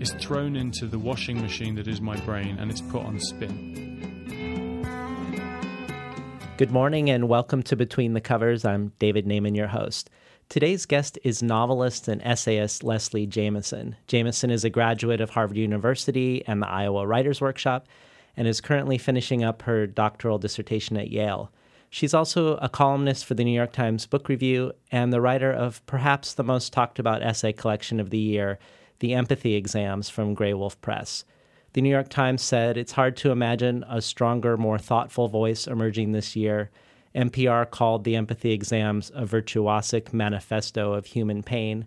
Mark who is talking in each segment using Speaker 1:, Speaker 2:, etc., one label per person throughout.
Speaker 1: is thrown into the washing machine that is my brain and it's put on spin.
Speaker 2: Good morning and welcome to Between the Covers. I'm David Naimon, your host. Today's guest is novelist and essayist Leslie Jamison. Jamison is a graduate of Harvard University and the Iowa Writers Workshop and is currently finishing up her doctoral dissertation at Yale. She's also a columnist for the New York Times Book Review and the writer of perhaps the most talked about essay collection of the year, The Empathy Exams from Graywolf Press. The New York Times said it's hard to imagine a stronger, more thoughtful voice emerging this year. NPR called the empathy exams a virtuosic manifesto of human pain.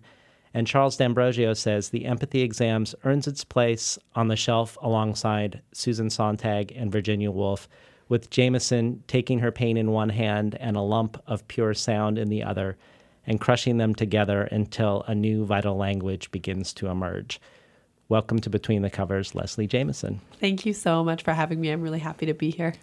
Speaker 2: And Charles D'Ambrosio says the empathy exams earns its place on the shelf alongside Susan Sontag and Virginia Woolf, with Jamison taking her pain in one hand and a lump of pure sound in the other, and crushing them together until a new vital language begins to emerge. Welcome to Between the Covers, Leslie Jamison.
Speaker 3: Thank you so much for having me. I'm really happy to be here.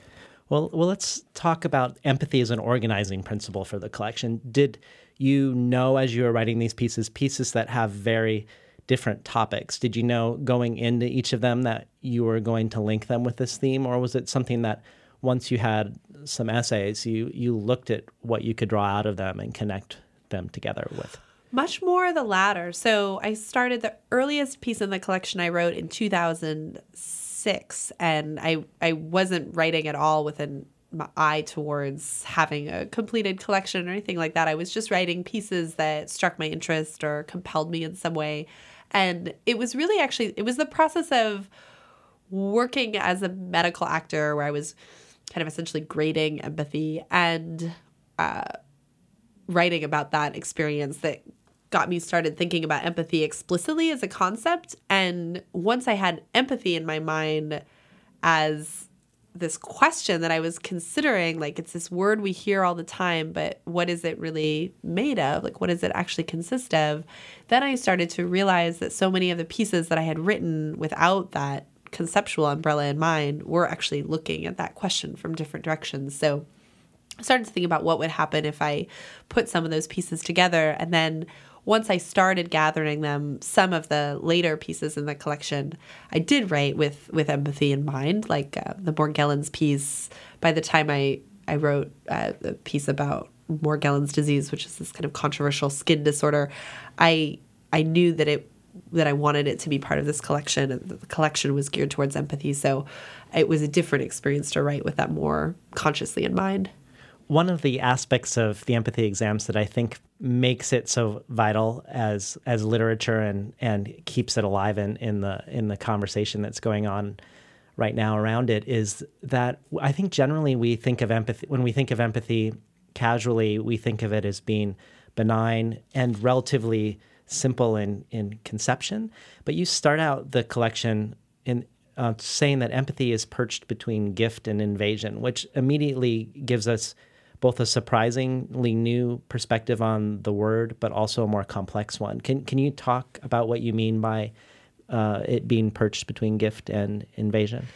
Speaker 2: Well, well, let's talk about empathy as an organizing principle for the collection. Did you know as you were writing these pieces, pieces that have very different topics? Did you know going into each of them that you were going to link them with this theme, or was it something that once you had some essays, you you looked at what you could draw out of them and connect them together with?
Speaker 3: Much more the latter. So I started the earliest piece in the collection I wrote in 2006, and I I wasn't writing at all with an eye towards having a completed collection or anything like that. I was just writing pieces that struck my interest or compelled me in some way. And it was really actually it was the process of working as a medical actor where I was kind of essentially grading empathy and uh, writing about that experience that got me started thinking about empathy explicitly as a concept. And once I had empathy in my mind as this question that I was considering, like it's this word we hear all the time, but what is it really made of? Like, what does it actually consist of? Then I started to realize that so many of the pieces that I had written without that conceptual umbrella in mind were actually looking at that question from different directions. So I started to think about what would happen if I put some of those pieces together and then once I started gathering them, some of the later pieces in the collection, I did write with with empathy in mind, like uh, the Morgellons piece. By the time I I wrote uh, a piece about Morgellons disease, which is this kind of controversial skin disorder, I I knew that it that I wanted it to be part of this collection, and the collection was geared towards empathy. So it was a different experience to write with that more consciously in mind
Speaker 2: one of the aspects of the empathy exams that I think makes it so vital as as literature and and keeps it alive in, in the in the conversation that's going on right now around it is that I think generally we think of empathy when we think of empathy casually we think of it as being benign and relatively simple in in conception. But you start out the collection in uh, saying that empathy is perched between gift and invasion which immediately gives us both a surprisingly new perspective on the word, but also a more complex one. Can can you talk about what you mean by uh, it being perched between gift and invasion?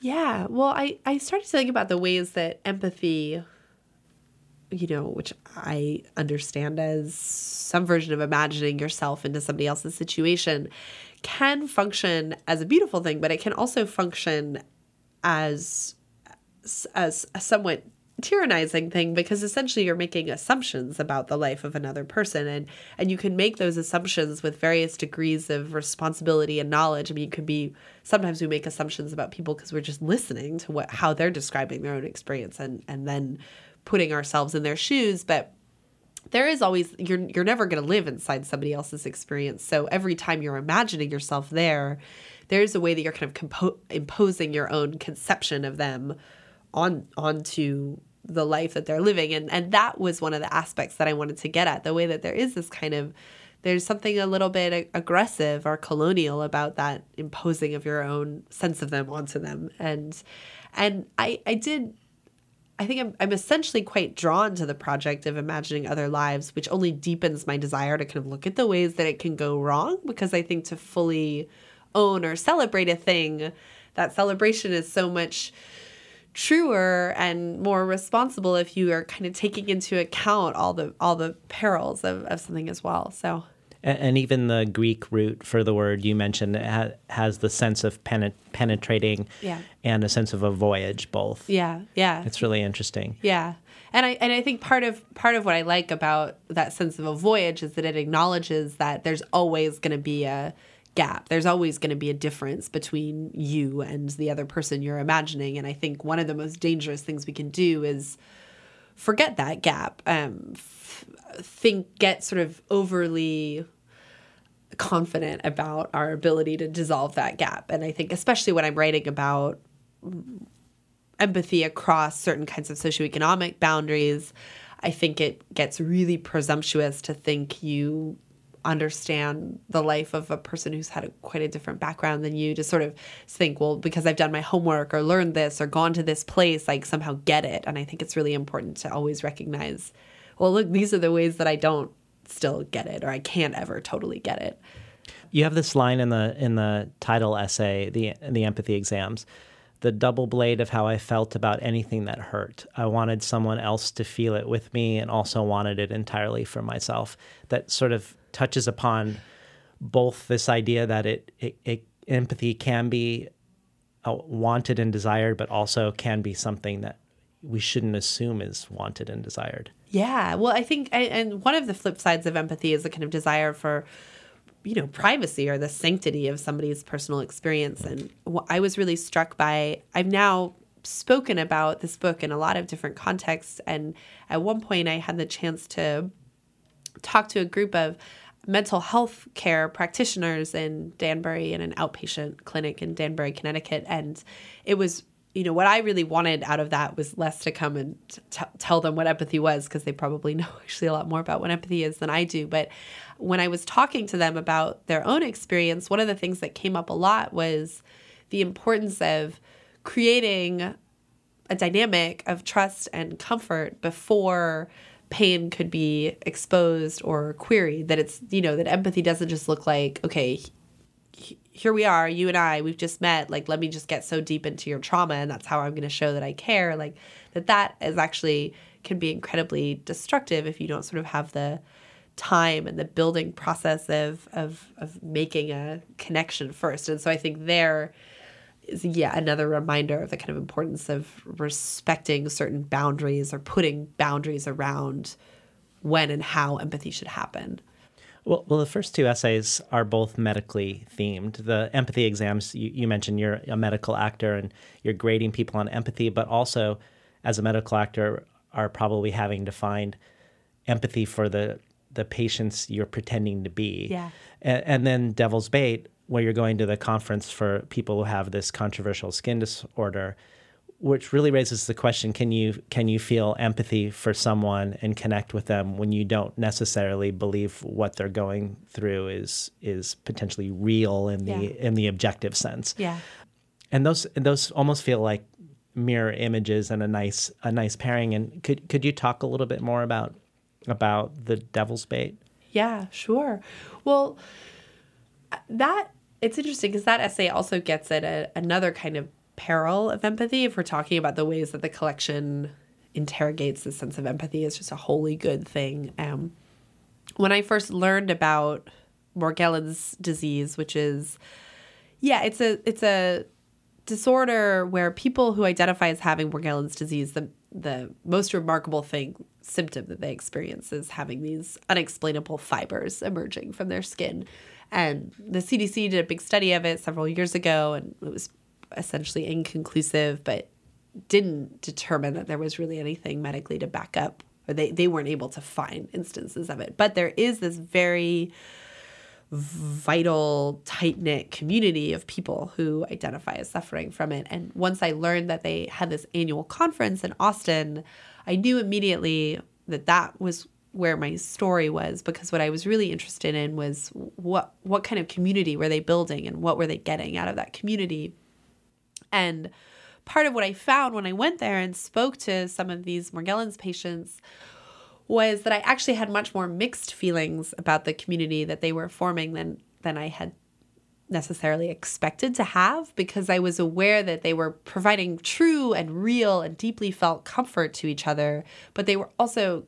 Speaker 3: Yeah, well, I I started to think about the ways that empathy, you know, which I understand as some version of imagining yourself into somebody else's situation, can function as a beautiful thing, but it can also function as as a somewhat tyrannizing thing because essentially you're making assumptions about the life of another person and and you can make those assumptions with various degrees of responsibility and knowledge. I mean you could be sometimes we make assumptions about people because we're just listening to what how they're describing their own experience and and then putting ourselves in their shoes. But there is always you're you're never going to live inside somebody else's experience. So every time you're imagining yourself there there's a way that you're kind of compo- imposing your own conception of them on onto the life that they're living and and that was one of the aspects that I wanted to get at the way that there is this kind of there's something a little bit aggressive or colonial about that imposing of your own sense of them onto them and and I I did I think I'm, I'm essentially quite drawn to the project of imagining other lives, which only deepens my desire to kind of look at the ways that it can go wrong. Because I think to fully own or celebrate a thing, that celebration is so much truer and more responsible if you are kind of taking into account all the all the perils of, of something as well so.
Speaker 2: And, even the greek root for the word you mentioned ha- has the sense of penet- penetrating
Speaker 3: yeah.
Speaker 2: and a sense of a voyage both.
Speaker 3: Yeah yeah.
Speaker 2: It's really interesting.
Speaker 3: Yeah. And I and I think part of part of what I like about that sense of a voyage is that it acknowledges that there's always going to be a gap. There's always going to be a difference between you and the other person you're imagining. And I think one of the most dangerous things we can do is forget that gap. Um, f- think, get sort of overly confident about our ability to dissolve that gap. And I think, especially when I'm writing about empathy across certain kinds of socioeconomic boundaries, I think it gets really presumptuous to think you understand the life of a person who's had a, quite a different background than you to sort of think well because i've done my homework or learned this or gone to this place like somehow get it and i think it's really important to always recognize well look these are the ways that i don't still get it or i can't ever totally get it
Speaker 2: you have this line in the in the title essay the the empathy exams the double blade of how I felt about anything that hurt. I wanted someone else to feel it with me and also wanted it entirely for myself. That sort of touches upon both this idea that it, it, it empathy can be uh, wanted and desired, but also can be something that we shouldn't assume is wanted and desired.
Speaker 3: Yeah, well, I think, and one of the flip sides of empathy is a kind of desire for, you know, privacy or the sanctity of somebody's personal experience. And I was really struck by, I've now spoken about this book in a lot of different contexts. And at one point, I had the chance to talk to a group of mental health care practitioners in Danbury in an outpatient clinic in Danbury, Connecticut. And it was, you know, what I really wanted out of that was less to come and t- tell them what empathy was, because they probably know actually a lot more about what empathy is than I do. But when I was talking to them about their own experience, one of the things that came up a lot was the importance of creating a dynamic of trust and comfort before pain could be exposed or queried that it's you know that empathy doesn't just look like okay here we are you and i we've just met like let me just get so deep into your trauma and that's how i'm going to show that i care like that that is actually can be incredibly destructive if you don't sort of have the time and the building process of of of making a connection first. And so i think there is yet another reminder of the kind of importance of respecting certain boundaries or putting boundaries around when and how empathy should happen.
Speaker 2: Well, well, the first two essays are both medically themed. The empathy exams, you, you mentioned you're a medical actor and you're grading people on empathy, but also as a medical actor, are probably having to find empathy for the the patients you're pretending to be.
Speaker 3: Yeah.
Speaker 2: And, and then Devil's Bait where you're going to the conference for people who have this controversial skin disorder, which really raises the question: Can you can you feel empathy for someone and connect with them when you don't necessarily believe what they're going through is is potentially real in the
Speaker 3: Yeah.
Speaker 2: in the objective sense?
Speaker 3: Yeah.
Speaker 2: And those and those almost feel like mirror images and a nice a nice pairing. And could could you talk a little bit more about about the Devil's Bait?
Speaker 3: Yeah, sure. Well, that it's interesting because that essay also gets at a, another kind of peril of empathy. If we're talking about the ways that the collection interrogates the sense of empathy, is just a wholly good thing. Um, when I first learned about Morgellons disease, which is yeah, it's a it's a disorder where people who identify as having Morgellons disease, the the most remarkable thing symptom that they experience is having these unexplainable fibers emerging from their skin. And the CDC did a big study of it several years ago, and it was essentially inconclusive, but didn't determine that there was really anything medically to back up, or they, they weren't able to find instances of it. But there is this very vital, tight knit community of people who identify as suffering from it. And once I learned that they had this annual conference in Austin, I knew immediately that that was where my story was because what I was really interested in was what what kind of community were they building and what were they getting out of that community. And part of what I found when I went there and spoke to some of these Morgellons patients was that I actually had much more mixed feelings about the community that they were forming than than I had necessarily expected to have because I was aware that they were providing true and real and deeply felt comfort to each other, but they were also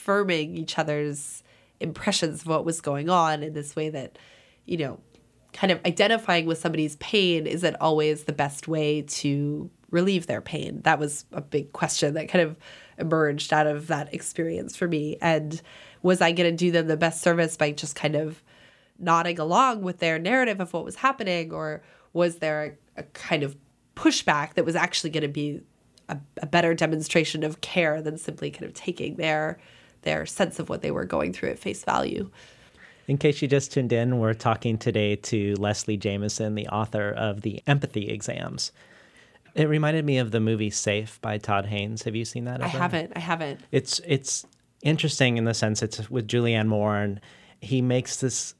Speaker 3: confirming each other's impressions of what was going on in this way that, you know, kind of identifying with somebody's pain isn't always the best way to relieve their pain. That was a big question that kind of emerged out of that experience for me. And was I going to do them the best service by just kind of nodding along with their narrative of what was happening? Or was there a, a kind of pushback that was actually going to be a, a better demonstration of care than simply kind of taking their their sense of what they were going through at face value?
Speaker 2: In case you just tuned in, we're talking today to Leslie Jamison, the author of the Empathy Exams. It reminded me of the movie Safe by Todd Haynes. Have you seen that?
Speaker 3: I haven't. I haven't.
Speaker 2: It's it's interesting in the sense it's with Julianne Moore, and he makes this.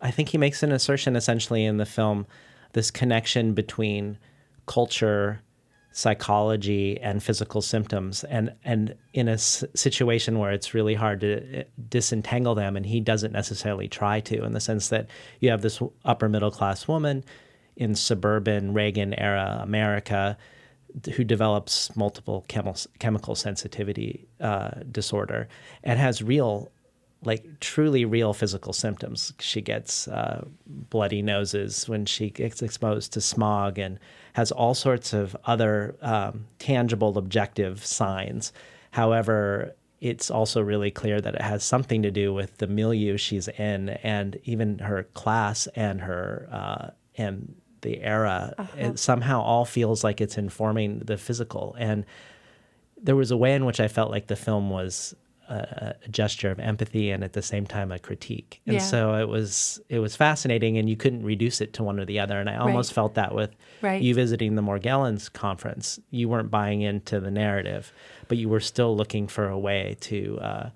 Speaker 2: I think he makes an assertion essentially in the film, this connection between culture, psychology, and physical symptoms, and and in a s- situation where it's really hard to uh, disentangle them, and he doesn't necessarily try to, in the sense that you have this upper middle class woman in suburban Reagan era America who develops multiple chemi- chemical sensitivity uh, disorder and has real like truly real physical symptoms. She gets uh, bloody noses when she gets exposed to smog and has all sorts of other um, tangible objective signs. However it's also really clear that it has something to do with the milieu she's in and even her class and her uh, and the era. It somehow all feels like it's informing the physical. And there was a way in which i felt like the film was a, a gesture of empathy and at the same time a critique and
Speaker 3: Yeah.
Speaker 2: so it was it was fascinating and you couldn't reduce it to one or the other and i almost
Speaker 3: Right.
Speaker 2: felt that with
Speaker 3: Right.
Speaker 2: you visiting the morgellons conference you weren't buying into the narrative but you were still looking for a way to uh,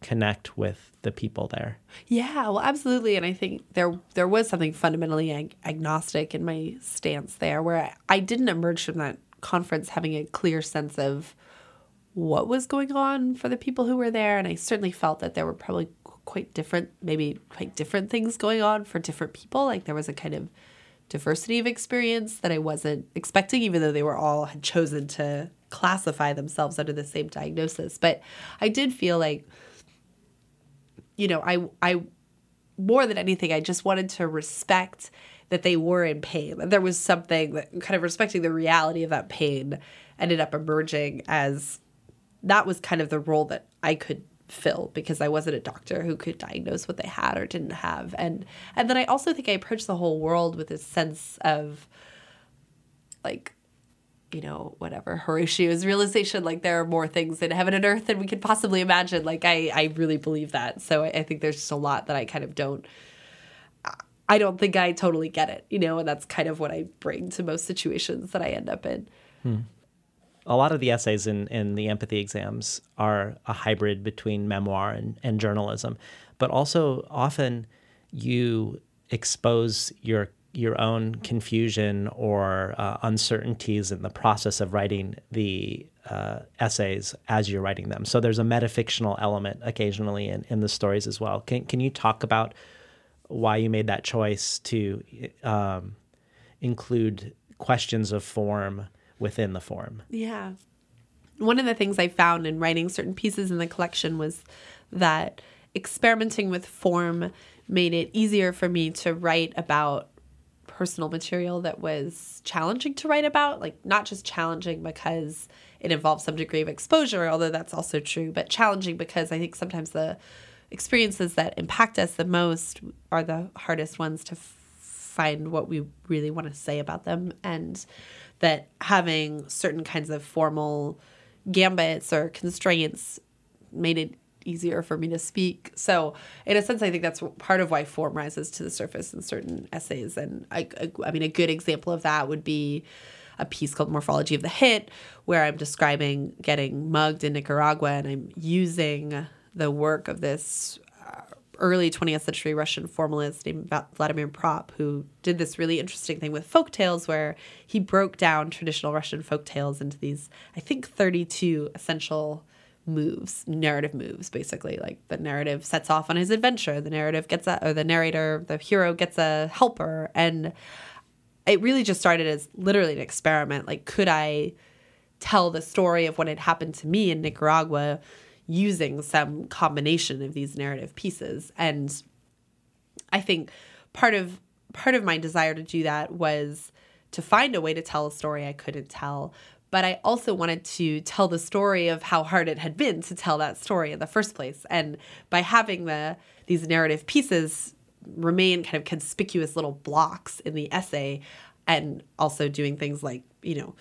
Speaker 2: connect with the people there
Speaker 3: Yeah, well, absolutely, and I think there there was something fundamentally ag- agnostic in my stance there, where I, I didn't emerge from that conference having a clear sense of what was going on for the people who were there, and I certainly felt that there were probably quite different, maybe quite different things going on for different people. Like there was a kind of diversity of experience that I wasn't expecting, even though they were all had chosen to classify themselves under the same diagnosis. But I did feel like you know, I I more than anything, I just wanted to respect that they were in pain. There was something that kind of respecting the reality of that pain ended up emerging as that was kind of the role that I could fill because I wasn't a doctor who could diagnose what they had or didn't have. And and then I also think I approached the whole world with this sense of like you know, whatever Horatio's realization, like there are more things in heaven and earth than we could possibly imagine. Like I, I really believe that. So I, I think there's just a lot that I kind of don't. I don't think I totally get it, you know, and that's kind of what I bring to most situations that I end up in. Hmm.
Speaker 2: A lot of the essays in, in the empathy exams are a hybrid between memoir and, and journalism, but also often you expose your your own confusion or uh, uncertainties in the process of writing the uh, essays as you're writing them. So there's a metafictional element occasionally in, in the stories as well. Can can you talk about why you made that choice to um, include questions of form within the form?
Speaker 3: Yeah. One of the things I found in writing certain pieces in the collection was that experimenting with form made it easier for me to write about personal material that was challenging to write about. Like, not just challenging because it involves some degree of exposure, although that's also true, but challenging because I think sometimes the experiences that impact us the most are the hardest ones to f- find what we really want to say about them. And that having certain kinds of formal gambits or constraints made it easier for me to speak. So, in a sense, I think that's part of why form rises to the surface in certain essays. And I, I, I mean, a good example of that would be a piece called Morphology of the Hit, where I'm describing getting mugged in Nicaragua and I'm using the work of this early 20th century Russian formalist named Vladimir Propp, who did this really interesting thing with folk tales where he broke down traditional Russian folk tales into these, I think, 32 essential moves, narrative moves, basically. Like the narrative sets off on his adventure, the narrative gets a, or the narrator, the hero gets a helper. And it really just started as literally an experiment. Like, could I tell the story of what had happened to me in Nicaragua using some combination of these narrative pieces? And I think part of part of my desire to do that was to find a way to tell a story I couldn't tell, but I also wanted to tell the story of how hard it had been to tell that story in the first place. And by having the these narrative pieces remain kind of conspicuous little blocks in the essay and also doing things like, you know,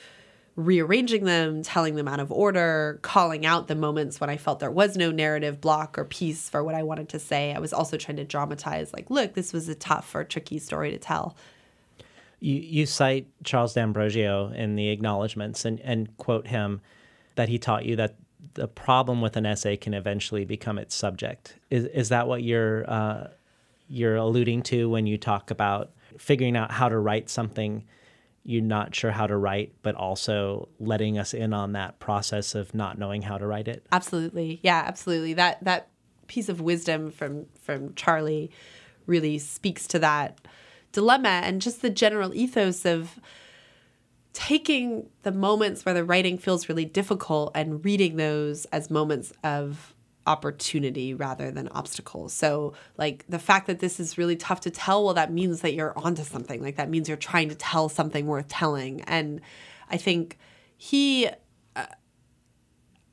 Speaker 3: rearranging them, telling them out of order, calling out the moments when I felt there was no narrative block or piece for what I wanted to say. I was also trying to dramatize, like, look, this was a tough or tricky story to tell.
Speaker 2: You, you cite Charles D'Ambrosio in the acknowledgments and, and quote him that he taught you that the problem with an essay can eventually become its subject. Is, is that what you're, uh, you're alluding to when you talk about figuring out how to write something you're not sure how to write, but also letting us in on that process of not knowing how to write it.
Speaker 3: Absolutely. Yeah, absolutely. That that piece of wisdom from from Charlie really speaks to that dilemma and just the general ethos of taking the moments where the writing feels really difficult and reading those as moments of opportunity rather than obstacles. So, like the fact that this is really tough to tell, well, that means that you're onto something. Like that means you're trying to tell something worth telling. And I think he, uh,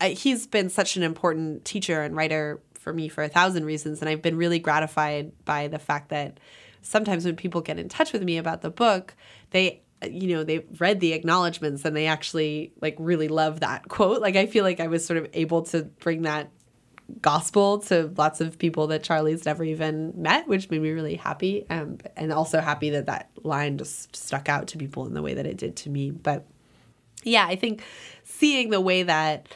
Speaker 3: he's been such an important teacher and writer for me for a thousand reasons. And I've been really gratified by the fact that sometimes when people get in touch with me about the book, they you know they've read the acknowledgments and they actually like really love that quote like i feel like i was sort of able to bring that gospel to lots of people that Charlie's never even met, which made me really happy. Um, and also happy that that line just stuck out to people in the way that it did to me. But yeah, I think seeing the way that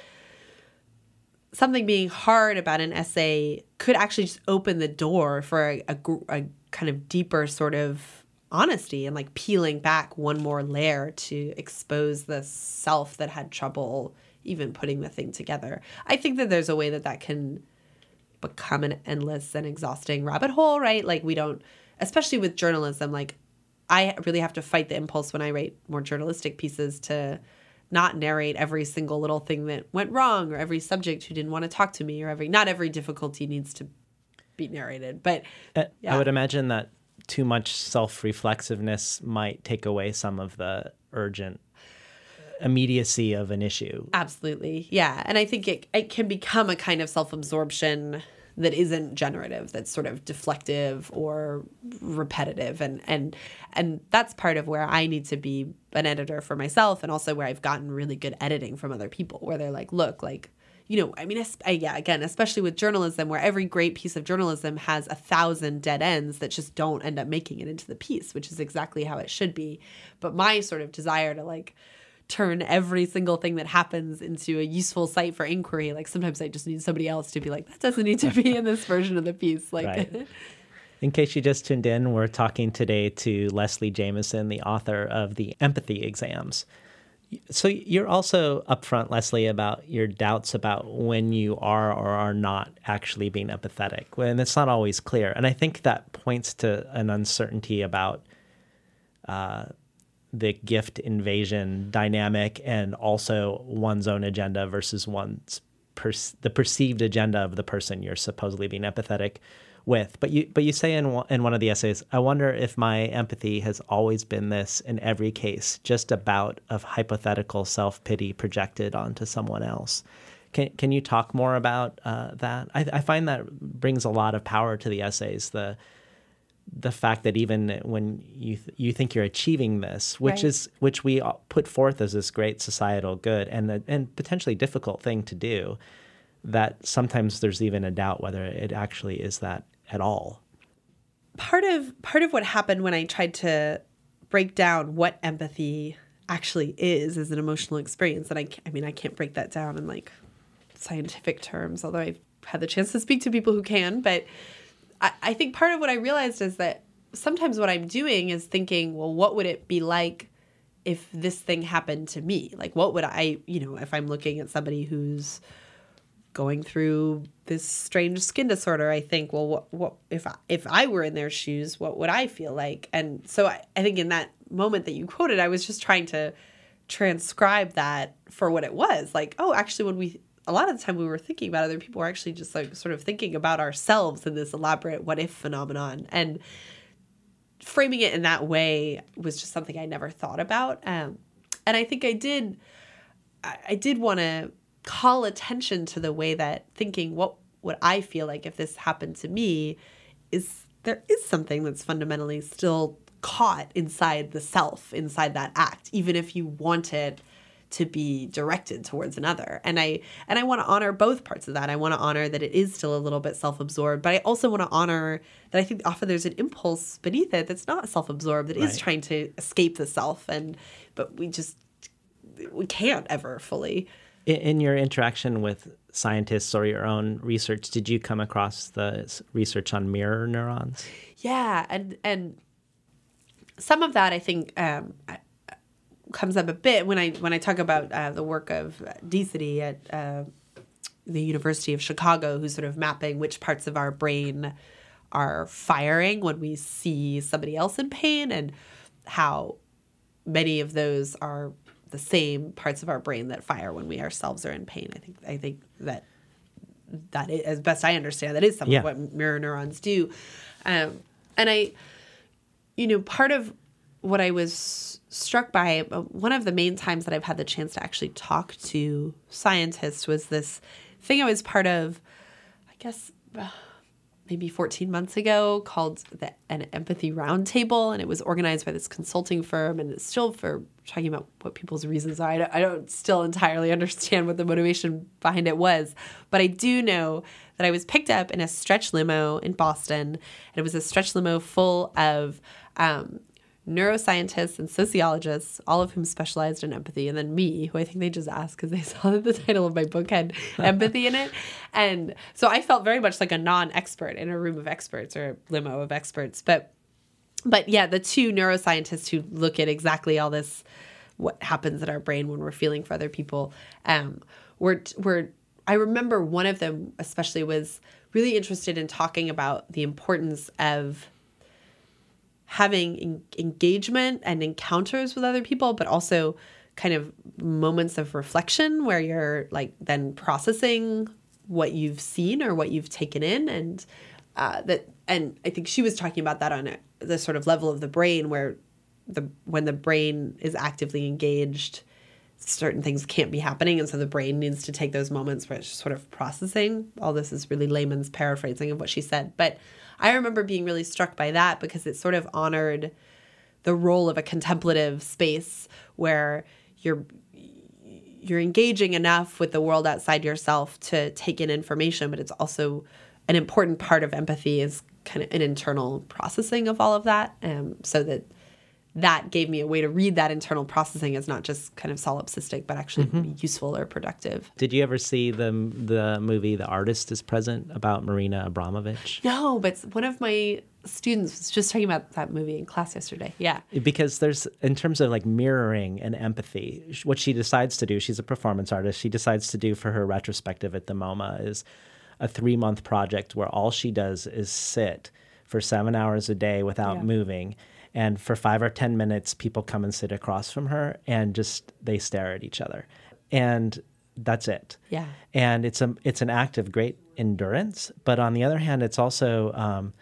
Speaker 3: something being hard about an essay could actually just open the door for a, a, a kind of deeper sort of honesty and like peeling back one more layer to expose the self that had trouble even putting the thing together. I think that there's a way that that can become an endless and exhausting rabbit hole, right? Like we don't, especially with journalism, like I really have to fight the impulse when I write more journalistic pieces to not narrate every single little thing that went wrong or every subject who didn't want to talk to me or every not every difficulty needs to be narrated. But
Speaker 2: uh, yeah. I would imagine that too much self-reflexiveness might take away some of the urgent immediacy of an issue.
Speaker 3: Absolutely. Yeah. And I think it, it can become a kind of self absorption that isn't generative that's sort of deflective or repetitive and and and that's part of where I need to be an editor for myself and also where I've gotten really good editing from other people where they're like look like you know I mean I, yeah again especially with journalism where every great piece of journalism has a thousand dead ends that just don't end up making it into the piece which is exactly how it should be but my sort of desire to like turn every single thing that happens into a useful site for inquiry. Like sometimes I just need somebody else to be like, that doesn't need to be in this version of the piece. Like, right.
Speaker 2: in case you just tuned in, we're talking today to Leslie Jamison, the author of the Empathy Exams. So you're also upfront, Leslie, about your doubts about when you are or are not actually being empathetic, and it's not always clear. And I think that points to an uncertainty about uh, the gift invasion dynamic and also one's own agenda versus one's per- the perceived agenda of the person you're supposedly being empathetic with. But you but you say in in one of the essays, I wonder if my empathy has always been this in every case, just a bout of hypothetical self pity projected onto someone else. Can can you talk more about uh, that? I, I find that brings a lot of power to the essays. The the fact that even when you th- you think you're achieving this, which
Speaker 3: Right.
Speaker 2: is which we put forth as this great societal good and a, and potentially difficult thing to do, that sometimes there's even a doubt whether it actually is that at all.
Speaker 3: part of part of what happened when I tried to break down what empathy actually is as an emotional experience, and I, I mean, I can't break that down in like scientific terms, although I've had the chance to speak to people who can. But I, I think part of what I realized is that sometimes what I'm doing is thinking, well, what would it be like if this thing happened to me? Like, what would I, you know, if I'm looking at somebody who's going through this strange skin disorder, I think, well, what, what if I, if I were in their shoes, what would I feel like? And so I, I think in that moment that you quoted, I was just trying to transcribe that for what it was. Like, oh, actually, when we a lot of the time we were thinking about other people, we're actually just like sort of thinking about ourselves in this elaborate what if phenomenon. And framing it in that way was just something I never thought about. Um, and I think I did I, I did want to call attention to the way that thinking what would I feel like if this happened to me is there is something that's fundamentally still caught inside the self, inside that act, even if you want it to be directed towards another. And I and I want to honor both parts of that. I want to honor that it is still a little bit self-absorbed, but I also want to honor that I think often there's an impulse beneath it that's not self-absorbed, that is
Speaker 2: Right.
Speaker 3: trying to escape the self and but we just we can't ever fully.
Speaker 2: In, in your interaction with scientists or your own research, did you come across the research on mirror neurons?
Speaker 3: Yeah, and and some of that I think um, comes up a bit when I when I talk about uh, the work of Decety at uh, the University of Chicago, who's sort of mapping which parts of our brain are firing when we see somebody else in pain, and how many of those are the same parts of our brain that fire when we ourselves are in pain. I think I think that that is, as best I understand, that is some
Speaker 2: Yeah.
Speaker 3: of what mirror neurons do. Um, and I, you know, part of what I was struck by, uh, one of the main times that I've had the chance to actually talk to scientists was this thing I was part of, I guess, maybe 14 months ago called the, an empathy roundtable and it was organized by this consulting firm and it's still for talking about what people's reasons are. I don't, I don't still entirely understand what the motivation behind it was but i do know that i was picked up in a stretch limo in boston and it was a stretch limo full of um, neuroscientists and sociologists, all of whom specialized in empathy, and then me, who I think they just asked because they saw that the title of my book had empathy in it. And so I felt very much like a non expert in a room of experts or a limo of experts. But but yeah, the two neuroscientists who look at exactly all this, what happens in our brain when we're feeling for other people, um, were were I remember one of them especially was really interested in talking about the importance of having en- engagement and encounters with other people, but also kind of moments of reflection where you're like then processing what you've seen or what you've taken in, and uh, that. And I think she was talking about that on a, the sort of level of the brain where the when the brain is actively engaged, certain things can't be happening, and so the brain needs to take those moments where it's sort of processing. All this is really layman's paraphrasing of what she said, but I remember being really struck by that because it sort of honored the role of a contemplative space where you're you're engaging enough with the world outside yourself to take in information, but it's also an important part of empathy is kind of an internal processing of all of that. Um, so that that gave me a way to read that internal processing as not just kind of solipsistic, but actually mm-hmm. useful or productive.
Speaker 2: Did you ever see the the movie The Artist is Present about Marina Abramović?
Speaker 3: No, but one of my students was just talking about that movie in class yesterday. Yeah.
Speaker 2: because there's in terms of like mirroring and empathy what she decides to do she's a performance artist she decides to do for her retrospective at the moma is a three month project where all she does is sit for seven hours a day without
Speaker 3: Yeah.
Speaker 2: moving and for five or ten minutes people come and sit across from her and just they stare at each other and that's it.
Speaker 3: Yeah.
Speaker 2: And it's a it's an act of great endurance, but on the other hand, it's also um,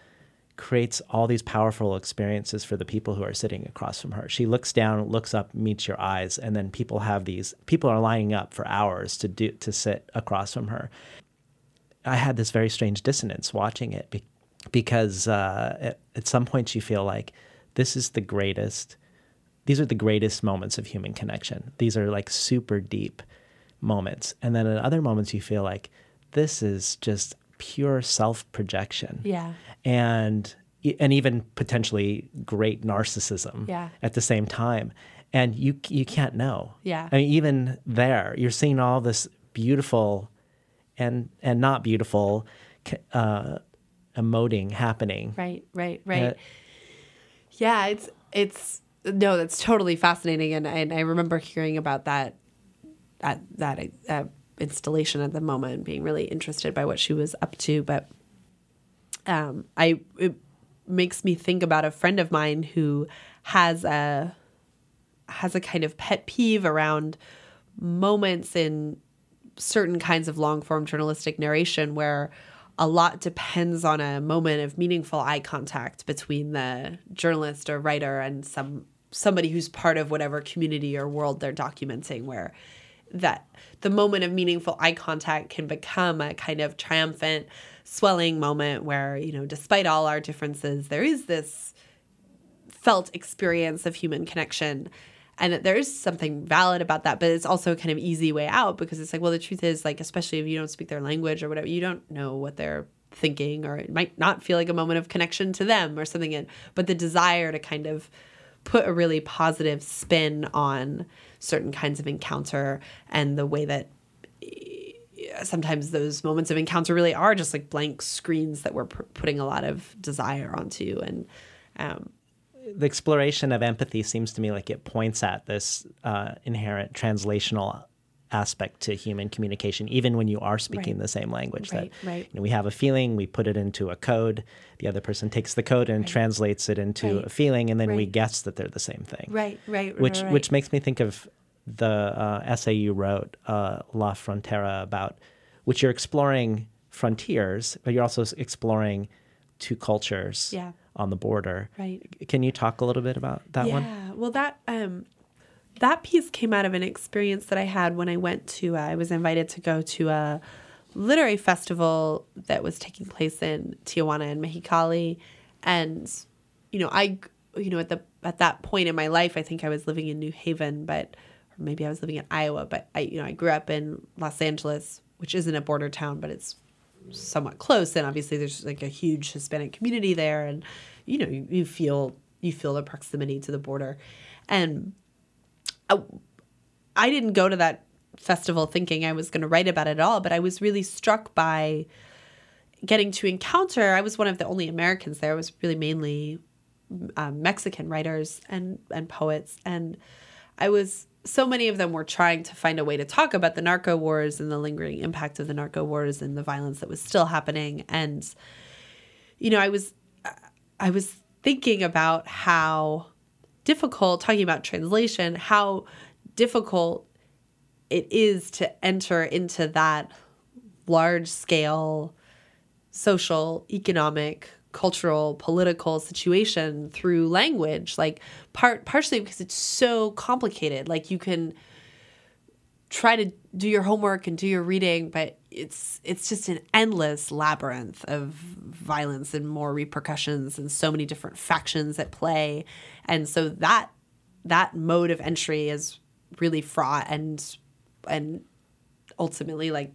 Speaker 2: creates all these powerful experiences for the people who are sitting across from her. She looks down, looks up, meets your eyes, and then people have these people are lining up for hours to do to sit across from her. I had this very strange dissonance watching it be, because uh, at, at some points you feel like this is the greatest. These are the greatest moments of human connection. These are like super deep moments, and then at other moments you feel like this is just pure self projection
Speaker 3: Yeah.
Speaker 2: and and even potentially great narcissism
Speaker 3: Yeah.
Speaker 2: at the same time and you you can't know
Speaker 3: Yeah.
Speaker 2: i mean even there you're seeing all this beautiful and and not beautiful uh emoting happening
Speaker 3: Right, right, right.
Speaker 2: Uh,
Speaker 3: yeah, it's it's no, that's totally fascinating, and and I remember hearing about that at that uh, installation at the MoMA, and being really interested by what she was up to. But um, I it makes me think about a friend of mine who has a has a kind of pet peeve around moments in certain kinds of long form journalistic narration where a lot depends on a moment of meaningful eye contact between the journalist or writer and some somebody who's part of whatever community or world they're documenting where that the moment of meaningful eye contact can become a kind of triumphant swelling moment where you know despite all our differences there is this felt experience of human connection and that there is something valid about that but it's also a kind of easy way out because it's like well the truth is like especially if you don't speak their language or whatever you don't know what they're thinking or it might not feel like a moment of connection to them or something in but the desire to kind of put a really positive spin on certain kinds of encounter and the way that eh, sometimes those moments of encounter really are just like blank screens that we're putting a lot of desire onto and um,
Speaker 2: the exploration of empathy seems to me like it points at this uh, inherent translational aspect to human communication, even when you are speaking
Speaker 3: Right.
Speaker 2: the same language.
Speaker 3: Right,
Speaker 2: that
Speaker 3: right.
Speaker 2: You know, we have a feeling, we put it into a code. The other person takes the code and translates it into a feeling, and then we guess that they're the same thing.
Speaker 3: Right, right,
Speaker 2: Which which makes me think of the uh, essay you wrote, uh, La Frontera, about which you're exploring frontiers, but you're also exploring two cultures
Speaker 3: Yeah.
Speaker 2: On the border.
Speaker 3: Right.
Speaker 2: Can you talk a little bit about that one?
Speaker 3: Yeah. Well, that um, that piece came out of an experience that I had when I went to. Uh, I was invited to go to a literary festival that was taking place in Tijuana and Mexicali, and you know, I, you know, at the at that point in my life, I think I was living in New Haven, but or maybe I was living in Iowa, but I, you know, I grew up in Los Angeles, which isn't a border town, but it's somewhat close and obviously there's like a huge hispanic community there and you know you, you feel you feel the proximity to the border. And I, I didn't go to that festival thinking i was going to write about it at all but i was really struck by getting to encounter i was one of the only americans there. It was really mainly um, mexican writers and and poets and i was so many of them were trying to find a way to talk about the narco wars and the lingering impact of the narco wars and the violence that was still happening. And you know i was i was thinking about how difficult talking about translation how difficult it is to enter into that large scale social economic cultural political situation through language like part partially because it's so complicated. Like you can try to do your homework and do your reading but it's it's just an endless labyrinth of violence and more repercussions and so many different factions at play. And so that that mode of entry is really fraught and and ultimately like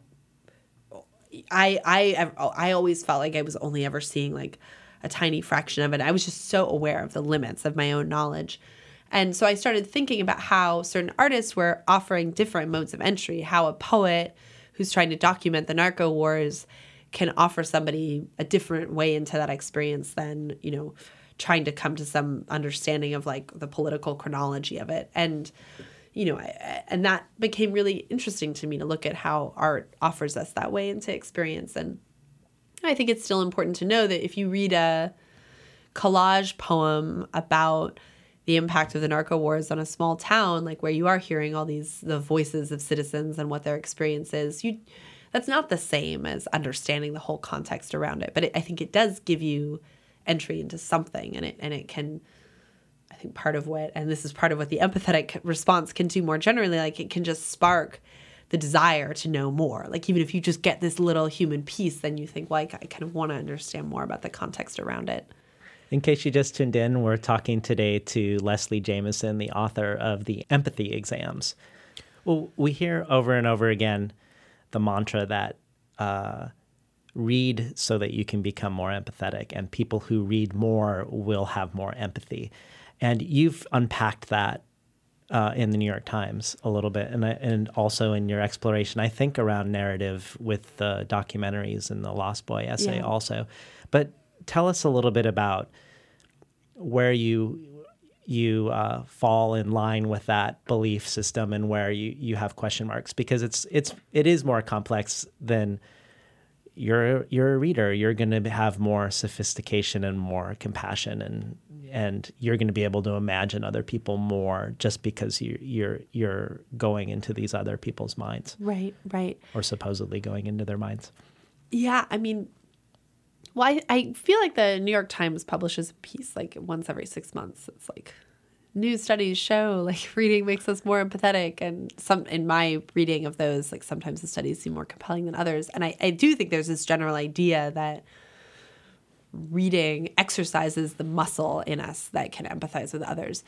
Speaker 3: I I oh, I always felt like I was only ever seeing like a tiny fraction of it. I was just so aware of the limits of my own knowledge. And so I started thinking about how certain artists were offering different modes of entry, how a poet who's trying to document the narco wars can offer somebody a different way into that experience than, you know, trying to come to some understanding of like the political chronology of it. And you know, I, and that became really interesting to me to look at how art offers us that way into experience. And I think it's still important to know that if you read a collage poem about the impact of the narco wars on a small town like where you are hearing all these the voices of citizens and what their experience is you that's not the same as understanding the whole context around it but it, i think it does give you entry into something and it and it can think part of what and this is part of what the empathetic response can do more generally like it can just spark the desire to know more like even if you just get this little human piece then you think like i kind of want to understand more about the context around it
Speaker 2: In case you just tuned in, we're talking today to Leslie Jamison, the author of the Empathy Exams. Well, we hear over and over again the mantra that uh, read so that you can become more empathetic, and people who read more will have more empathy. And you've unpacked that uh, in the New York Times a little bit, and and also in your exploration, I think around narrative with the documentaries and the Lost Boy essay
Speaker 3: Yeah.
Speaker 2: also. But tell us a little bit about where you you uh, fall in line with that belief system and where you, you have question marks because it's it's it is more complex than you're you're a reader you're going to have more sophistication and more compassion and and you're going to be able to imagine other people more just because you you're you're going into these other people's minds.
Speaker 3: Right right.
Speaker 2: Or supposedly going into their minds.
Speaker 3: Yeah, I mean, well, I, I feel like the New York Times publishes a piece like once every six months. It's like new studies show like reading makes us more empathetic, and some in my reading of those, like sometimes the studies seem more compelling than others. And I, I do think there's this general idea that reading exercises the muscle in us that can empathize with others.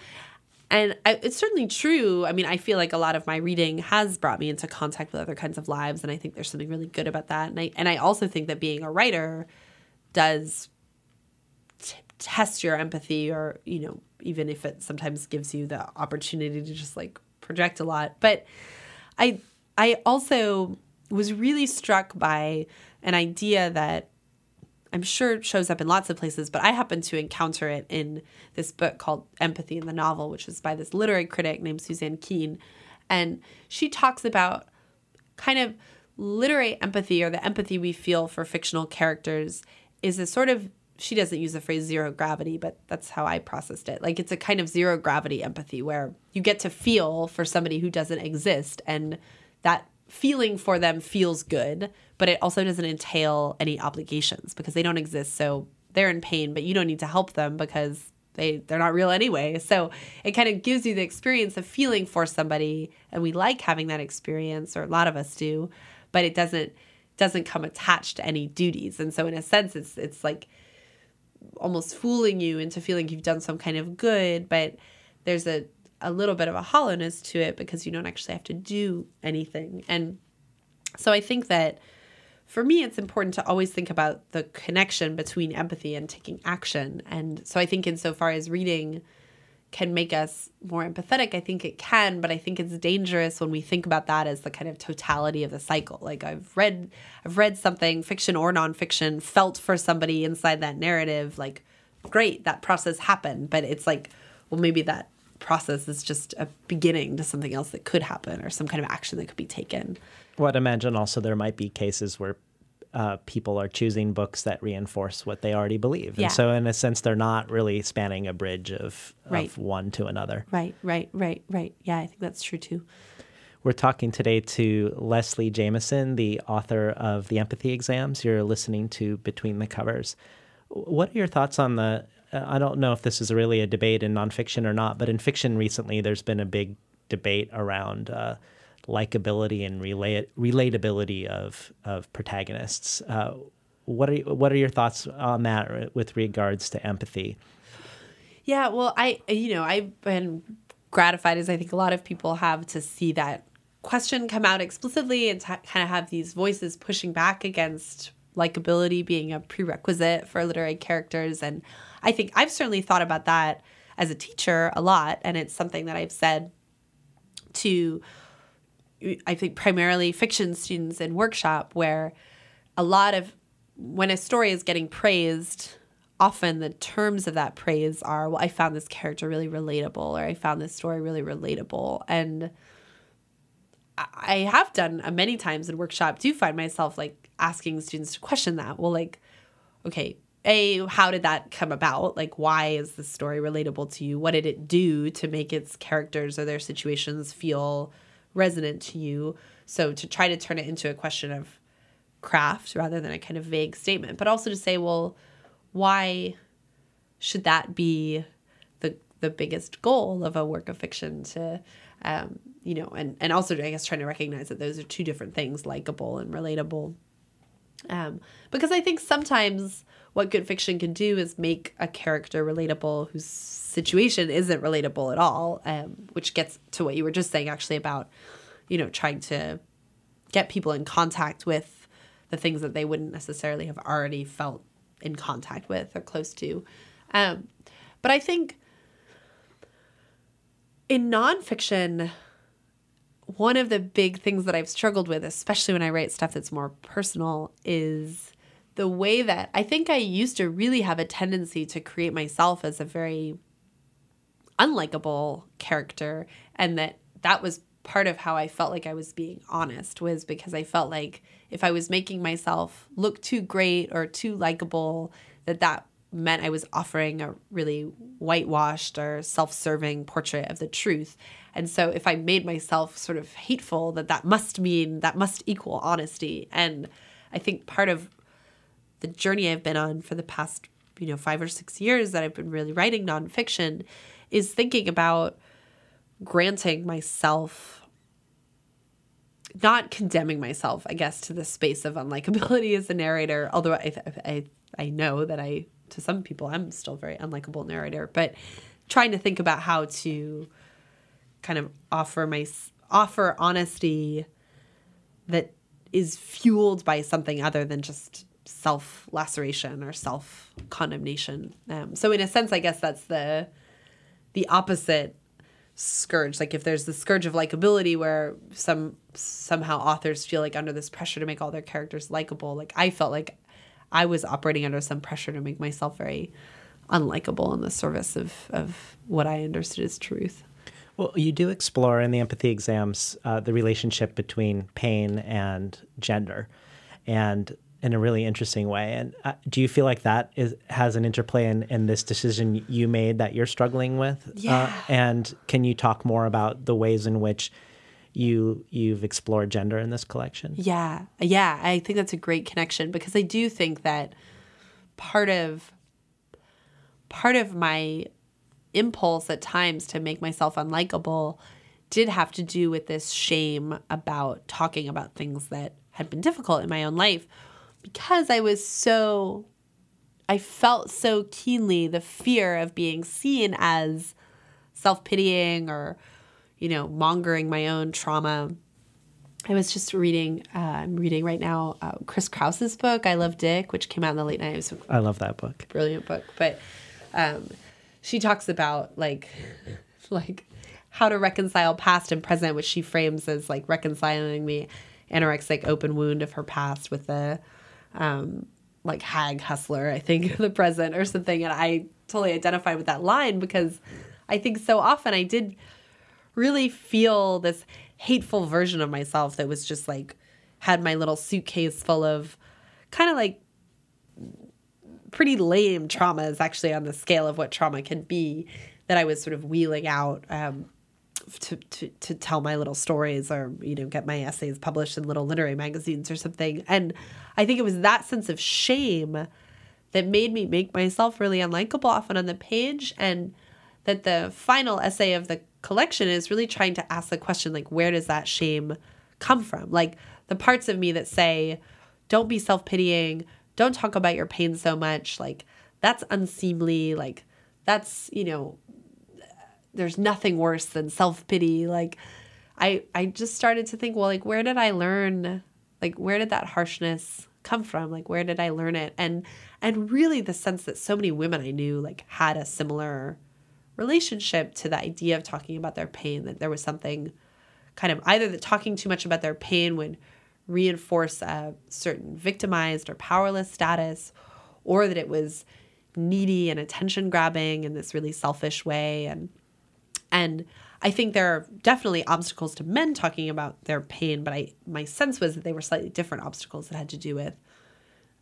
Speaker 3: And I, it's certainly true. I mean, I feel like a lot of my reading has brought me into contact with other kinds of lives, and I think there's something really good about that. And I and I also think that being a writer does t- test your empathy, or you know, even if it sometimes gives you the opportunity to just like project a lot. But I I also was really struck by an idea that I'm sure shows up in lots of places, but I happened to encounter it in this book called Empathy in the Novel, which is by this literary critic named Suzanne Keen. And she talks about kind of literary empathy or the empathy we feel for fictional characters is a sort of she doesn't use the phrase zero gravity, but that's how I processed it. Like it's a kind of zero gravity empathy where you get to feel for somebody who doesn't exist and that feeling for them feels good, but it also doesn't entail any obligations because they don't exist. So they're in pain, but you don't need to help them because they they're not real anyway. So it kind of gives you the experience of feeling for somebody, and we like having that experience, or a lot of us do, but it doesn't doesn't come attached to any duties. And so in a sense, it's it's like almost fooling you into feeling you've done some kind of good, but there's a a little bit of a hollowness to it because you don't actually have to do anything. And so I think that for me, it's important to always think about the connection between empathy and taking action. And so I think, insofar as reading can make us more empathetic, I think it can, but I think it's dangerous when we think about that as the kind of totality of the cycle. Like I've read, I've read something, fiction or nonfiction, felt for somebody inside that narrative. Like, great, that process happened, but it's like, well, maybe that process is just a beginning to something else that could happen or some kind of action that could be taken.
Speaker 2: Well, I'd imagine also there might be cases where uh, people are choosing books that reinforce what they already believe.
Speaker 3: Yeah.
Speaker 2: And so, in a sense, they're not really spanning a bridge of,
Speaker 3: Right.
Speaker 2: of one to another.
Speaker 3: Right, right, right, right. Yeah, I think that's true too.
Speaker 2: We're talking today to Leslie Jamison, the author of The Empathy Exams. You're listening to Between the Covers. What are your thoughts on the? uh, I don't know if this is really a debate in nonfiction or not, but in fiction recently, there's been a big debate around uh, likability and relate, relatability of of protagonists. Uh, what are what are your thoughts on that with regards to empathy?
Speaker 3: Yeah, well, I you know I've been gratified as I think a lot of people have to see that question come out explicitly and kind of have these voices pushing back against likability being a prerequisite for literary characters and I think I've certainly thought about that as a teacher a lot and it's something that I've said to I think primarily fiction students in workshop where a lot of when a story is getting praised, often the terms of that praise are, well, I found this character really relatable or I found this story really relatable. And I- have done uh, many times in workshop do find myself like asking students to question that. Well, like, okay, a how did that come about like why is the story relatable to you what did it do to make its characters or their situations feel resonant to you. So to try to turn it into a question of craft rather than a kind of vague statement but also to say well why should that be the the biggest goal of a work of fiction to um, you know and and also i guess trying to recognize that those are two different things likable and relatable. Um, because i think sometimes what good fiction can do is make a character relatable whose situation isn't relatable at all um, which gets to what you were just saying actually about you know trying to get people in contact with the things that they wouldn't necessarily have already felt in contact with or close to. Um, but i think in nonfiction one of the big things that I've struggled with, especially when I write stuff that's more personal, is the way that I think I used to really have a tendency to create myself as a very unlikable character and that that was part of how I felt like I was being honest was because I felt like if I was making myself look too great or too likable that that meant I was offering a really whitewashed or self-serving portrait of the truth. And so if I made myself sort of hateful that that must mean that must equal honesty. And I think part of the journey I've been on for the past, you know, 5 or 6 years that I've been really writing nonfiction is thinking about granting myself not condemning myself, I guess, to the space of unlikability as a narrator. Although I, I, I know that I, to some people, I'm still very unlikable narrator. But trying to think about how to kind of offer my offer honesty that is fueled by something other than just self laceration or self condemnation. Um, so in a sense, I guess that's the the opposite scourge. Like if there's the scourge of likability where some somehow authors feel like under this pressure to make all their characters likable like i felt like i was operating under some pressure to make myself very unlikable in the service of of what i understood as truth.
Speaker 2: Well you do explore in the empathy exams uh, the relationship between pain and gender. And in a really interesting way. And uh, do you feel like that is has an interplay in, in this decision you made that you're struggling with? Uh,
Speaker 3: Yeah.
Speaker 2: Uh, and can you talk more about the ways in which you you've explored gender in this collection?
Speaker 3: Yeah. Yeah. I think that's a great connection because I do think that part of part of my impulse at times to make myself unlikable did have to do with this shame about talking about things that had been difficult in my own life because I was so I felt so keenly the fear of being seen as self-pitying or you know mongering my own trauma I was just reading. Uh, I'm reading right now uh, Chris Kraus's book, "I Love Dick," which came out in the late '90s.
Speaker 2: I love that book.
Speaker 3: Brilliant book, but um, she talks about like, like how to reconcile past and present, which she frames as like reconciling the anorexic open wound of her past with the um, like hag hustler. I think the present or something, and I totally identified with that line because I think so often I did really feel this hateful version of myself that was just like had my little suitcase full of kind of like pretty lame traumas actually on the scale of what trauma can be that I was sort of wheeling out um, to, to to tell my little stories or you know get my essays published in little literary magazines or something. And I think it was that sense of shame that made me make myself really unlikable often on the page and that the final essay of the collection is really trying to ask the question like where does that shame come from? Like the parts of me that say don't be self-pitying. Don't talk about your pain so much. Like that's unseemly. Like that's you know there's nothing worse than self-pity. Like i i just started to think well like where did i learn like where did that harshness come from? Like where did i learn it? And and really the sense that so many women i knew like had a similar relationship to the idea of talking about their pain that there was something kind of either that talking too much about their pain would reinforce a certain victimized or powerless status or that it was needy and attention grabbing in this really selfish way. And and I think there are definitely obstacles to men talking about their pain, but I my sense was that they were slightly different obstacles that had to do with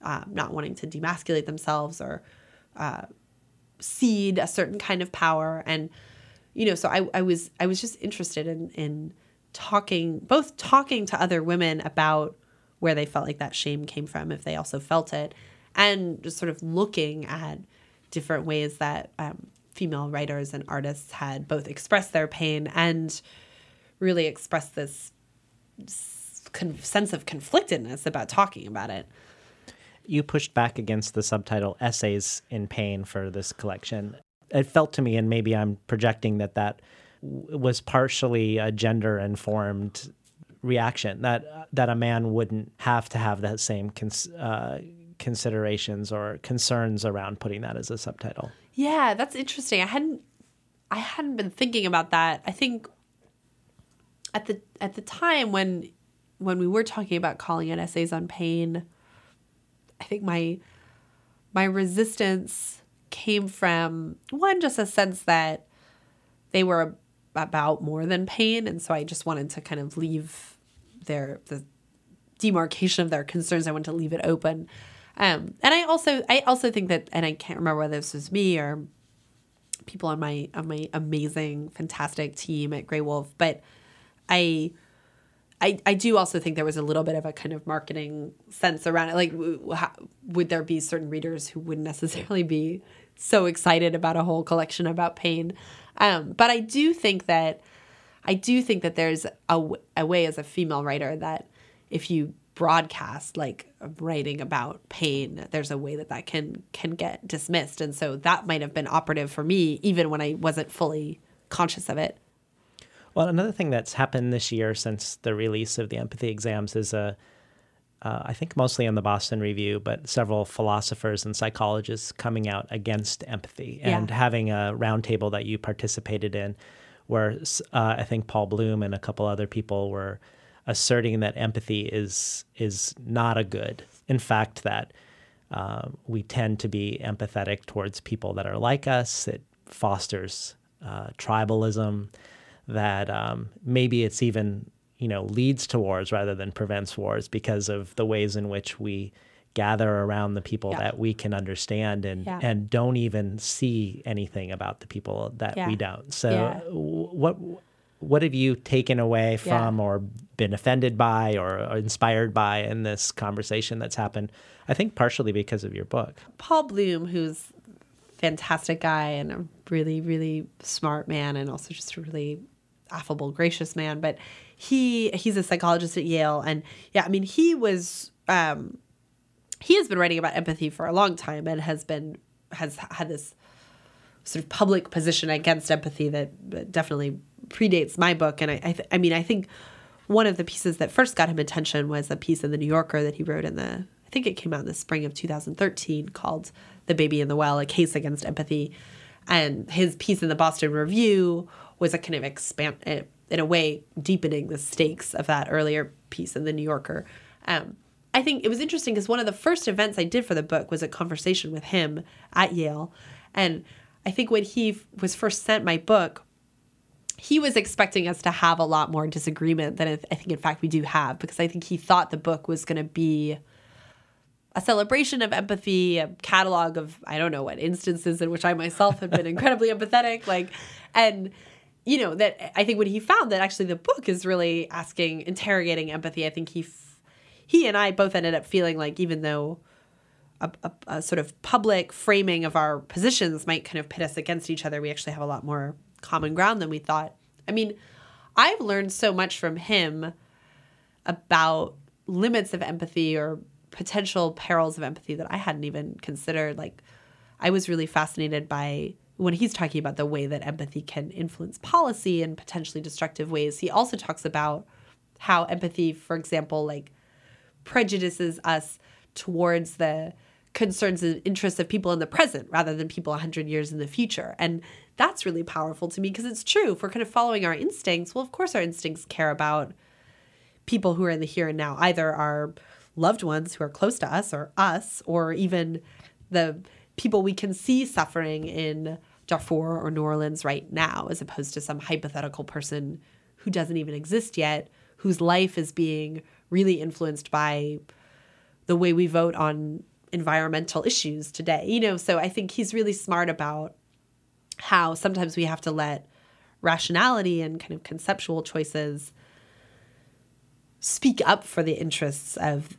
Speaker 3: uh, not wanting to demasculate themselves or uh, cede a certain kind of power. And, you know, so I, I was I was just interested in in talking both talking to other women about where they felt like that shame came from, if they also felt it, and just sort of looking at different ways that um, female writers and artists had both expressed their pain and really expressed this con- sense of conflictedness about talking about it.
Speaker 2: You pushed back against the subtitle Essays in Pain for this collection. It felt to me, and maybe I'm projecting that that was partially a gender informed reaction that that a man wouldn't have to have that same cons- uh, considerations or concerns around putting that as a subtitle.
Speaker 3: Yeah, that's interesting. I hadn't I hadn't been thinking about that. I think at the at the time when when we were talking about calling it essays on pain, I think my my resistance came from one just a sense that they were about more than pain and so I just wanted to kind of leave their the demarcation of their concerns I wanted to leave it open um, and I also I also think that and I can't remember whether this was me or people on my on my amazing fantastic team at Graywolf but I I, I do also think there was a little bit of a kind of marketing sense around it. Like, how, would there be certain readers who wouldn't necessarily be so excited about a whole collection about pain? Um, but I do think that I do think that there's a, a way as a female writer that if you broadcast like writing about pain, there's a way that that can can get dismissed, and so that might have been operative for me even when I wasn't fully conscious of it.
Speaker 2: Well, another thing that's happened this year since the release of the empathy exams is a, uh, I think mostly in the Boston Review, but several philosophers and psychologists coming out against empathy and
Speaker 3: Yeah.
Speaker 2: having a roundtable that you participated in, where uh, I think Paul Bloom and a couple other people were asserting that empathy is is not a good. In fact, that uh, we tend to be empathetic towards people that are like us. It fosters uh, tribalism. That um, maybe it's even you know leads to wars rather than prevents wars because of the ways in which we gather around the people
Speaker 3: Yeah.
Speaker 2: that we can understand and
Speaker 3: Yeah.
Speaker 2: and don't even see anything about the people that
Speaker 3: Yeah.
Speaker 2: we don't. So what what have you taken away from or been offended by or, or inspired by in this conversation that's happened? I think partially because of your book.
Speaker 3: Paul Bloom, who's fantastic guy and a really, really smart man, and also just a really affable, gracious man. But he he's a psychologist at Yale, and yeah, I mean he was um, he has been writing about empathy for a long time and has been has had this sort of public position against empathy that that definitely predates my book. And I I, th- I mean I think one of the pieces that first got him attention was a piece in the New Yorker that he wrote in the I think it came out in the spring of 2013 called "The Baby in the Well: A Case Against Empathy," and his piece in the Boston Review was a kind of expand eh, in a way deepening the stakes of that earlier piece in the New Yorker. Um, I think it was interesting because one of the first events I did for the book was a conversation with him at Yale, and I think when he was first sent my book, he was expecting us to have a lot more disagreement than I th- I think, in fact, we do have because I think he thought the book was going to be a celebration of empathy, a catalog of I don't know what instances in which I myself have been incredibly empathetic, like, and you know that I think when he found that actually the book is really asking, interrogating empathy. I think he, f- he and I both ended up feeling like even though a, a, a sort of public framing of our positions might kind of pit us against each other, we actually have a lot more common ground than we thought. I mean, I've learned so much from him about limits of empathy or potential perils of empathy that I hadn't even considered. Like, I was really fascinated by when he's talking about the way that empathy can influence policy in potentially destructive ways. He also talks about how empathy, for example, like prejudices us towards the concerns and interests of people in the present rather than people 100 years in the future. And that's really powerful to me because it's true. If we're kind of following our instincts, well, of course, our instincts care about people who are in the here and now, either our loved ones who are close to us or us, or even the people we can see suffering in Darfur or New Orleans right now, as opposed to some hypothetical person who doesn't even exist yet, whose life is being really influenced by the way we vote on environmental issues today. You know, so I think he's really smart about how sometimes we have to let rationality and kind of conceptual choices speak up for the interests of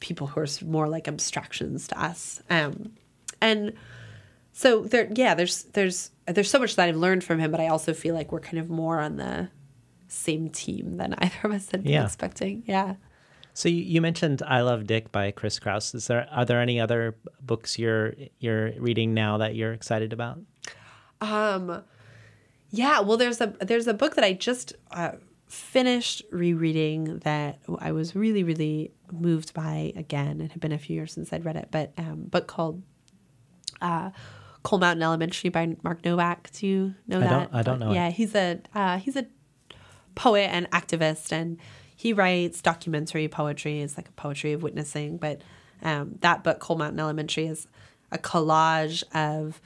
Speaker 3: people who are more like abstractions to us. Um, and so there, yeah, there's there's there's so much that I've learned from him, but I also feel like we're kind of more on the same team than either of us had been
Speaker 2: Yeah.
Speaker 3: expecting. Yeah.
Speaker 2: So you, you mentioned I Love Dick by Chris Kraus. Is there are there any other books you're you're reading now that you're excited about?
Speaker 3: Um, yeah. Well, there's a there's a book that I just uh, finished rereading that I was really really moved by again. It had been a few years since I'd read it, but um, book called uh, Coal Mountain Elementary by Mark Nowak. Do you know
Speaker 2: I
Speaker 3: that?
Speaker 2: don't- I don't know it.
Speaker 3: Yeah, he's a uh, he's a poet and activist, and he writes documentary poetry. It's like a poetry of witnessing. But um, that book, Coal Mountain Elementary, is a collage of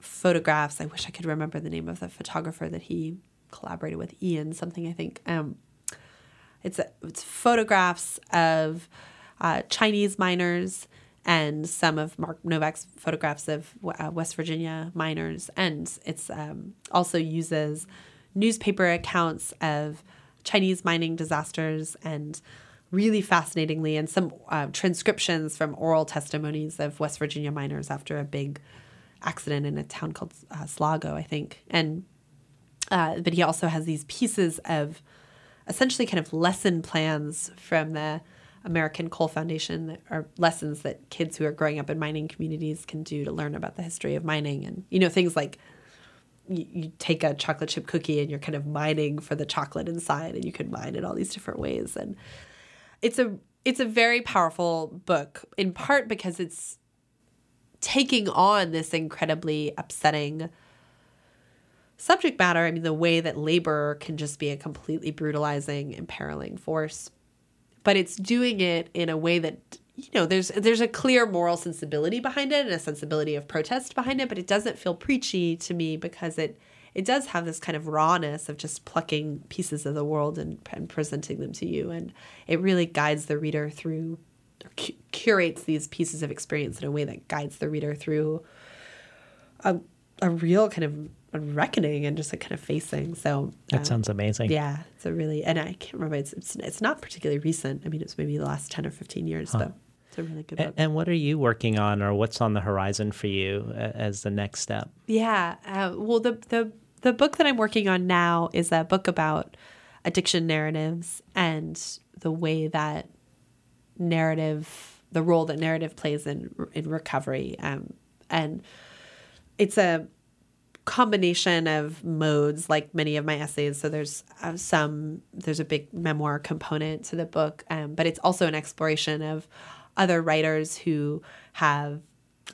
Speaker 3: photographs. I wish I could remember the name of the photographer that he collaborated with, Ian something I think. Um, it's it's photographs of uh, Chinese miners and some of Mark Nowak's photographs of uh, West Virginia miners, and it's um, also uses newspaper accounts of Chinese mining disasters and really fascinatingly and some uh, transcriptions from oral testimonies of West Virginia miners after a big accident in a town called uh, Sligo, I think, and uh, but he also has these pieces of essentially kind of lesson plans from the American Coal Foundation that are lessons that kids who are growing up in mining communities can do to learn about the history of mining. And you know things like you, you take a chocolate chip cookie and you're kind of mining for the chocolate inside and you can mine in all these different ways. And it's a it's a very powerful book in part because it's taking on this incredibly upsetting subject matter. I mean, the way that labor can just be a completely brutalizing, imperiling force, but it's doing it in a way that you know there's there's a clear moral sensibility behind it and a sensibility of protest behind it, but it doesn't feel preachy to me because it it does have this kind of rawness of just plucking pieces of the world and, and presenting them to you, and it really guides the reader through. Cu- Curates these pieces of experience in a way that guides the reader through a, a real kind of a reckoning and just a kind of facing. So
Speaker 2: That
Speaker 3: um,
Speaker 2: sounds amazing.
Speaker 3: Yeah, it's a really and I can't remember. It's it's, it's not particularly recent. I mean, it's maybe the last ten or fifteen years,
Speaker 2: Huh.
Speaker 3: but it's a really good book.
Speaker 2: And, what are you working on, or what's on the horizon for you as the next step?
Speaker 3: Yeah. Uh, well, the the the book that I'm working on now is a book about addiction narratives and the way that narrative, the role that narrative plays in in recovery. Um, and it's a combination of modes like many of my essays so there's uh, some there's a big memoir component to the book um, but it's also an exploration of other writers who have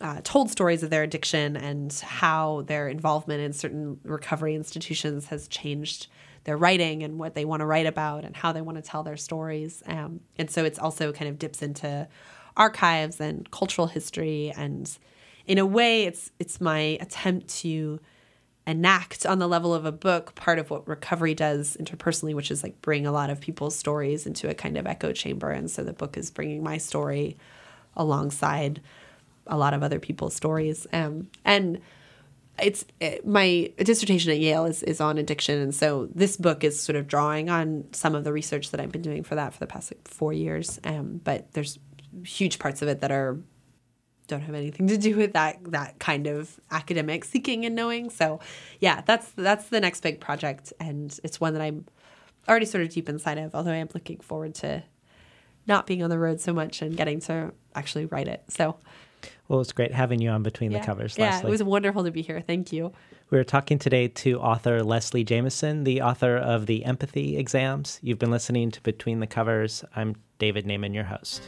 Speaker 3: uh, told stories of their addiction and how their involvement in certain recovery institutions has changed their writing and what they want to write about and how they want to tell their stories. Um, and so it's also kind of dips into archives and cultural history. And in a way it's it's my attempt to enact on the level of a book part of what recovery does interpersonally which is like bring a lot of people's stories into a kind of echo chamber. And so the book is bringing my story alongside a lot of other people's stories. Um, and it's it, my dissertation at Yale is, is on addiction and so this book is sort of drawing on some of the research that I've been doing for that for the past like four years um, but there's huge parts of it that are don't have anything to do with that that kind of academic seeking and knowing. So, yeah, that's that's the next big project, and it's one that I'm already sort of deep inside of. Although I am looking forward to not being on the road so much and getting to actually write it. So,
Speaker 2: Well, it's great having you on Between
Speaker 3: yeah,
Speaker 2: the Covers, Leslie.
Speaker 3: yeah,
Speaker 2: Leslie.
Speaker 3: it was wonderful to be here. Thank you.
Speaker 2: We are talking today to author Leslie Jamison, the author of the Empathy Exams. You've been listening to Between the Covers. I'm David Naimon, your host.